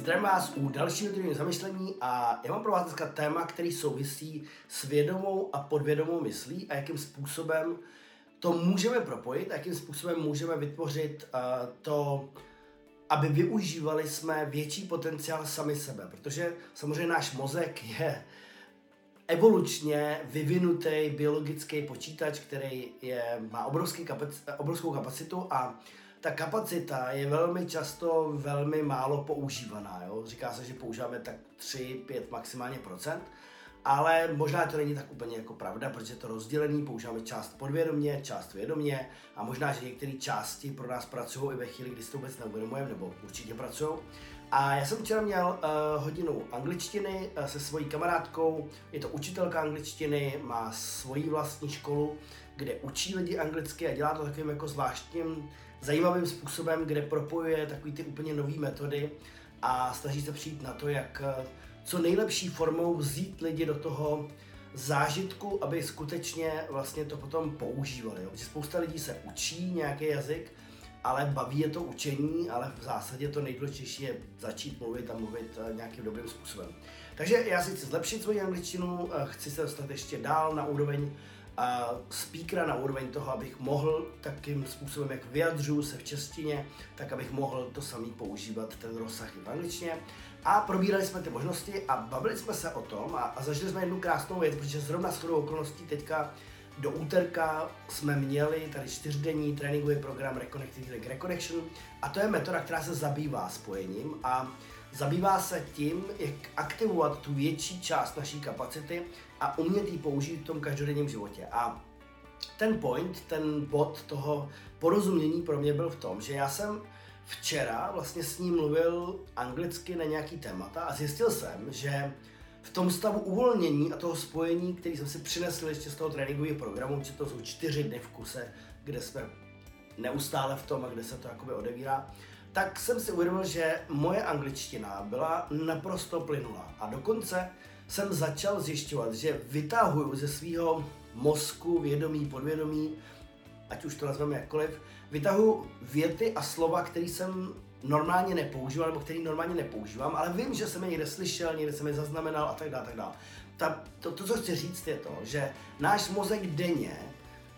Zdravím vás u dalšího týdne zamyšlení a já mám pro vás dneska téma, který souvisí s vědomou a podvědomou myslí a jakým způsobem to můžeme propojit a jakým způsobem můžeme vytvořit uh, to, aby využívali jsme větší potenciál sami sebe, protože samozřejmě náš mozek je evolučně vyvinutý biologický počítač, který je, má obrovský kapac, obrovskou kapacitu a ta kapacita je velmi často velmi málo používaná. Jo? Říká se, že používáme tak 3-5 maximálně procent, ale možná to není tak úplně jako pravda, protože to rozdělení používáme část podvědomě, část vědomě a možná, že některé části pro nás pracují i ve chvíli, kdy si to vůbec neuvědomujeme, nebo určitě pracují. A já jsem včera měl uh, hodinu angličtiny uh, se svojí kamarádkou, je to učitelka angličtiny, má svoji vlastní školu, kde učí lidi anglicky a dělá to takovým jako zvláštním, zajímavým způsobem, kde propojuje takový ty úplně nové metody a snaží se přijít na to, jak uh, co nejlepší formou vzít lidi do toho zážitku, aby skutečně vlastně to potom používali. Jo? Spousta lidí se učí nějaký jazyk, ale baví je to učení, ale v zásadě to nejdůležitější je začít mluvit a mluvit eh, nějakým dobrým způsobem. Takže já si chci zlepšit svoji angličtinu, eh, chci se dostat ještě dál na úroveň a speakera na úroveň toho, abych mohl takým způsobem, jak vyjadřuju se v češtině, tak abych mohl to samý používat, ten rozsah i v angličtině. A probírali jsme ty možnosti a bavili jsme se o tom a, a zažili jsme jednu krásnou věc, protože zrovna s okolností teďka do úterka jsme měli tady čtyřdenní tréninkový program Reconnected Reconnection a to je metoda, která se zabývá spojením a zabývá se tím, jak aktivovat tu větší část naší kapacity a umět ji použít v tom každodenním životě. A ten point, ten bod toho porozumění pro mě byl v tom, že já jsem včera vlastně s ním mluvil anglicky na nějaký témata a zjistil jsem, že v tom stavu uvolnění a toho spojení, který jsem si přinesl ještě z toho tréninkového programu, že to jsou čtyři dny v kuse, kde jsme neustále v tom a kde se to jakoby odevírá, tak jsem si uvědomil, že moje angličtina byla naprosto plynulá. A dokonce jsem začal zjišťovat, že vytahuju ze svého mozku, vědomí, podvědomí, ať už to nazveme jakkoliv, vytahuju věty a slova, které jsem normálně nepoužíval, nebo který normálně nepoužívám, ale vím, že jsem je někde slyšel, někde jsem je zaznamenal a tak dále, tak dále. Ta, to, to, co chci říct, je to, že náš mozek denně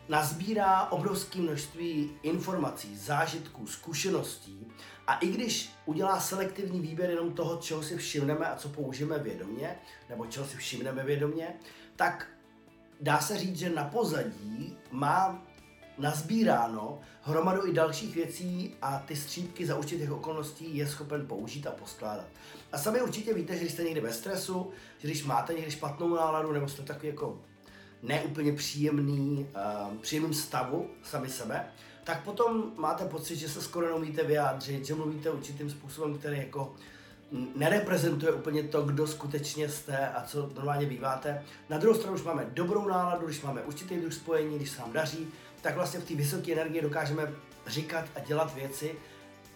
nazbírá obrovské množství informací, zážitků, zkušeností a i když udělá selektivní výběr jenom toho, čeho si všimneme a co použijeme vědomě, nebo čeho si všimneme vědomě, tak dá se říct, že na pozadí má nazbíráno hromadu i dalších věcí a ty střípky za určitých okolností je schopen použít a poskládat. A sami určitě víte, že když jste někdy ve stresu, že když máte někdy špatnou náladu nebo jste takový jako neúplně příjemný, uh, příjemným stavu sami sebe, tak potom máte pocit, že se skoro neumíte vyjádřit, že mluvíte určitým způsobem, který jako nereprezentuje úplně to, kdo skutečně jste a co normálně býváte. Na druhou stranu, když máme dobrou náladu, když máme určitý druh spojení, když se nám daří, tak vlastně v té vysoké energii dokážeme říkat a dělat věci,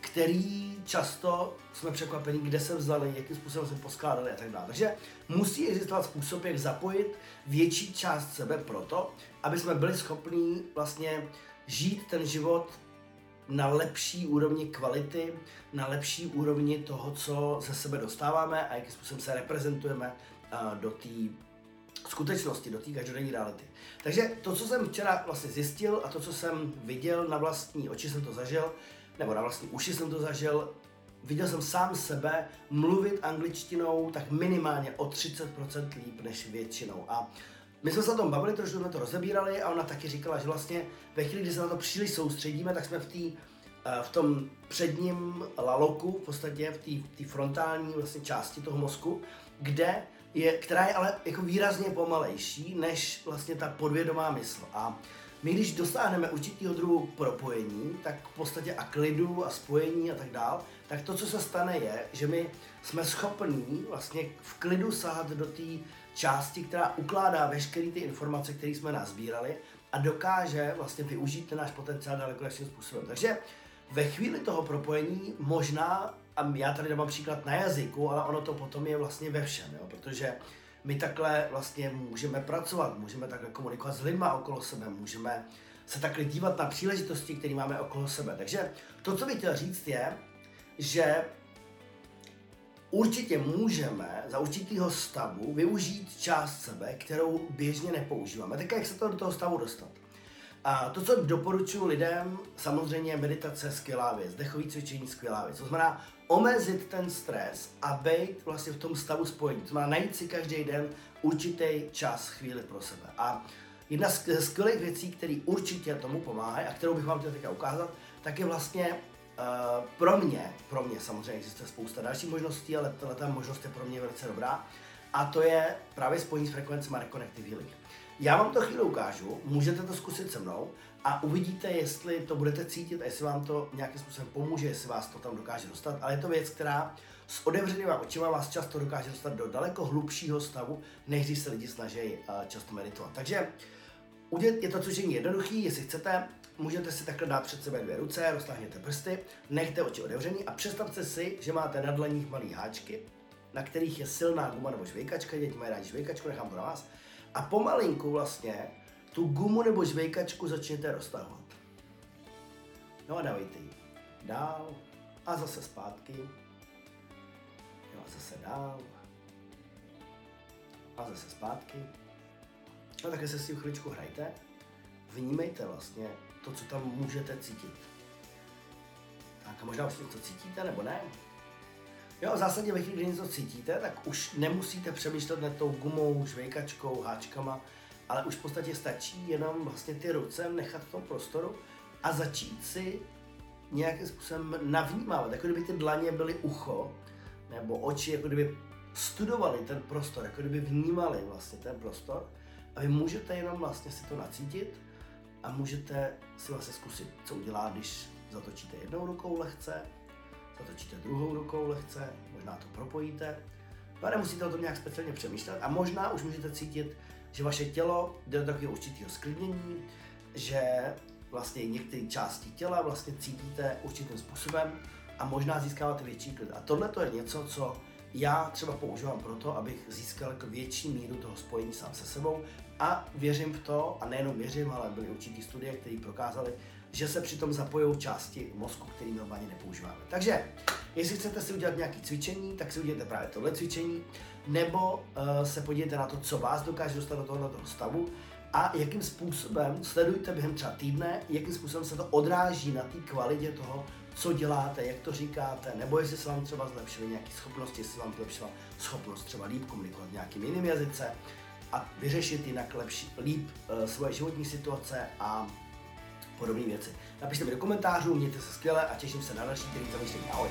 který často jsme překvapeni, kde se vzali, jakým způsobem se poskládali a tak dále. Takže musí existovat způsob, jak zapojit větší část sebe proto, aby jsme byli schopni vlastně žít ten život na lepší úrovni kvality, na lepší úrovni toho, co ze sebe dostáváme a jakým způsobem se reprezentujeme do té skutečnosti, do té každodenní reality. Takže to, co jsem včera vlastně zjistil a to, co jsem viděl na vlastní oči, jsem to zažil, nebo na vlastní uši jsem to zažil, viděl jsem sám sebe mluvit angličtinou tak minimálně o 30% líp než většinou. A my jsme se o tom bavili, trošku jsme to rozebírali a ona taky říkala, že vlastně ve chvíli, kdy se na to příliš soustředíme, tak jsme v té eh, v tom předním laloku, v podstatě v té frontální vlastně části toho mozku, kde je, která je ale jako výrazně pomalejší než vlastně ta podvědomá mysl. A my když dosáhneme určitého druhu propojení, tak v podstatě a klidu a spojení a tak dál, tak to, co se stane, je, že my jsme schopní vlastně v klidu sahat do té části, která ukládá veškeré ty informace, které jsme nazbírali a dokáže vlastně využít ten náš potenciál daleko lepším způsobem. Takže ve chvíli toho propojení možná, a já tady dám příklad na jazyku, ale ono to potom je vlastně ve všem, jo? protože my takhle vlastně můžeme pracovat, můžeme takhle komunikovat s lidmi okolo sebe, můžeme se takhle dívat na příležitosti, které máme okolo sebe. Takže to, co bych chtěl říct, je, že určitě můžeme za určitého stavu využít část sebe, kterou běžně nepoužíváme. Tak jak se to do toho stavu dostat? A to, co doporučuji lidem, samozřejmě meditace skvělá věc, dechový cvičení skvělá věc. To znamená omezit ten stres a být vlastně v tom stavu spojení. To znamená najít si každý den určitý čas, chvíli pro sebe. A jedna z skvělých věcí, které určitě tomu pomáhají a kterou bych vám chtěl teďka ukázat, tak je vlastně uh, pro mě, pro mě samozřejmě existuje spousta dalších možností, ale tato možnost je pro mě velice dobrá. A to je právě spojení s frekvencemi Reconnective Healing. Já vám to chvíli ukážu, můžete to zkusit se mnou a uvidíte, jestli to budete cítit a jestli vám to nějakým způsobem pomůže, jestli vás to tam dokáže dostat. Ale je to věc, která s otevřenýma očima vás často dokáže dostat do daleko hlubšího stavu, než když se lidi snaží uh, často meditovat. Takže je to cvičení jednoduchý, jestli chcete, můžete si takhle dát před sebe dvě ruce, roztáhněte prsty, nechte oči otevřený a představte si, že máte na dlaních malý háčky, na kterých je silná guma nebo žvejkačka, děti mají rádi žvejkačku, nechám to na vás a pomalinku vlastně tu gumu nebo žvejkačku začněte roztahovat. No a dávejte ji dál a zase zpátky. Jo, a zase dál. A zase zpátky. A také se s tím chviličku hrajte. Vnímejte vlastně to, co tam můžete cítit. Tak a možná už něco cítíte, nebo ne? Jo, v zásadě ve chvíli, kdy něco cítíte, tak už nemusíte přemýšlet nad tou gumou, žvejkačkou, háčkama, ale už v podstatě stačí jenom vlastně ty ruce nechat v tom prostoru a začít si nějakým způsobem navnímávat, jako kdyby ty dlaně byly ucho, nebo oči, jako kdyby studovali ten prostor, jako kdyby vnímali vlastně ten prostor. A vy můžete jenom vlastně si to nacítit a můžete si vlastně zkusit, co udělá, když zatočíte jednou rukou lehce, zatočíte druhou rukou lehce, možná to propojíte, no a nemusíte o tom nějak speciálně přemýšlet a možná už můžete cítit, že vaše tělo jde do takového určitého sklidnění, že vlastně některé části těla vlastně cítíte určitým způsobem a možná získáváte větší klid. A tohle to je něco, co já třeba používám proto, abych získal jako větší míru toho spojení sám se sebou a věřím v to, a nejenom věřím, ale byly určitý studie, které prokázaly, že se přitom zapojují části mozku, který normálně nepoužíváme. Takže, jestli chcete si udělat nějaké cvičení, tak si udělejte právě tohle cvičení, nebo uh, se podívejte na to, co vás dokáže dostat do tohoto stavu a jakým způsobem, sledujte během třeba týdne, jakým způsobem se to odráží na té kvalitě toho, co děláte, jak to říkáte, nebo jestli se vám třeba zlepšily nějaké schopnosti, jestli vám zlepšila schopnost třeba líp komunikovat nějakým jiným jazyce a vyřešit jinak lepší, líp uh, svoje životní situace a podobné věci. Napište mi do komentářů, mějte se skvěle a těším se na další, který zamýšlení. Ahoj!